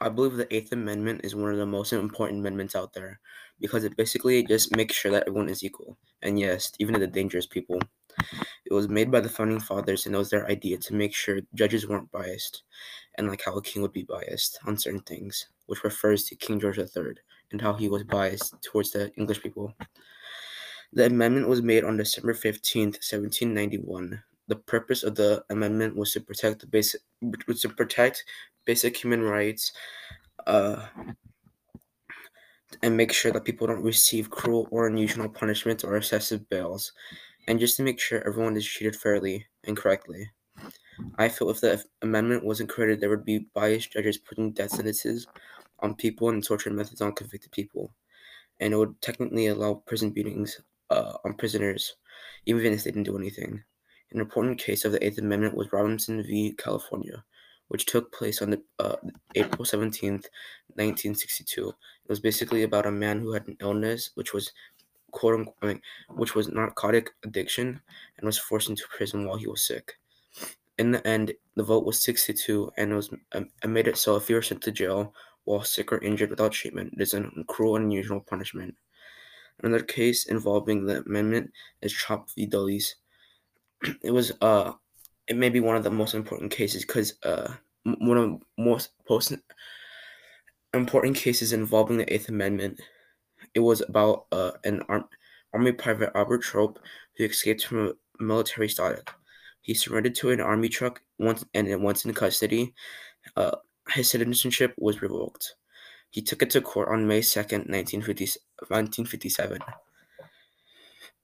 I believe the Eighth Amendment is one of the most important amendments out there because it basically just makes sure that everyone is equal. And yes, even the dangerous people. It was made by the founding fathers, and it was their idea to make sure judges weren't biased, and like how a king would be biased on certain things, which refers to King George III and how he was biased towards the English people. The amendment was made on December 15th, 1791. The purpose of the amendment was to protect the basic was to protect basic human rights uh, and make sure that people don't receive cruel or unusual punishments or excessive bails, and just to make sure everyone is treated fairly and correctly. I feel if the amendment wasn't created, there would be biased judges putting death sentences on people and torture methods on convicted people, and it would technically allow prison beatings uh, on prisoners, even if they didn't do anything. An important case of the Eighth Amendment was Robinson v. California, which took place on the, uh, April 17th, 1962. It was basically about a man who had an illness, which was quote unquote, which was narcotic addiction, and was forced into prison while he was sick. In the end, the vote was 62, and it was um, made it so if you were sent to jail while sick or injured without treatment, it is a cruel and unusual punishment. Another case involving the amendment is Trop v. Dulles. It was uh, it may be one of the most important cases because uh, one of the most most important cases involving the Eighth Amendment. It was about uh, an arm, Army Private Albert Trop who escaped from a military static. He surrendered to an army truck once, and once in custody, uh, his citizenship was revoked. He took it to court on May 2nd, 1957.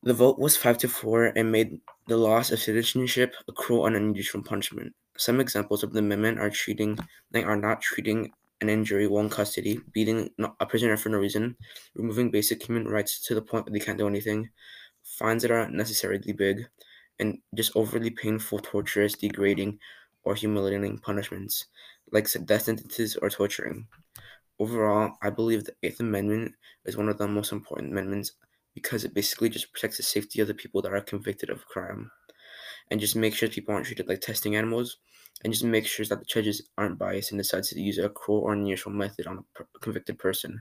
The vote was 5 to 4 and made the loss of citizenship a cruel and unusual punishment. Some examples of the amendment are treating they are not treating an injury while in custody, beating a prisoner for no reason, removing basic human rights to the point that they can't do anything, fines that are unnecessarily big, and just overly painful, torturous, degrading, or humiliating punishments, like death sentences or torturing. Overall, I believe the Eighth Amendment is one of the most important amendments because it basically just protects the safety of the people that are convicted of crime and just make sure people aren't treated like testing animals and just make sure that the judges aren't biased and decide to use a cruel or unusual method on a convicted person.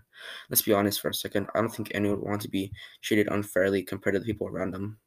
Let's be honest for a second. I don't think anyone would want to be treated unfairly compared to the people around them.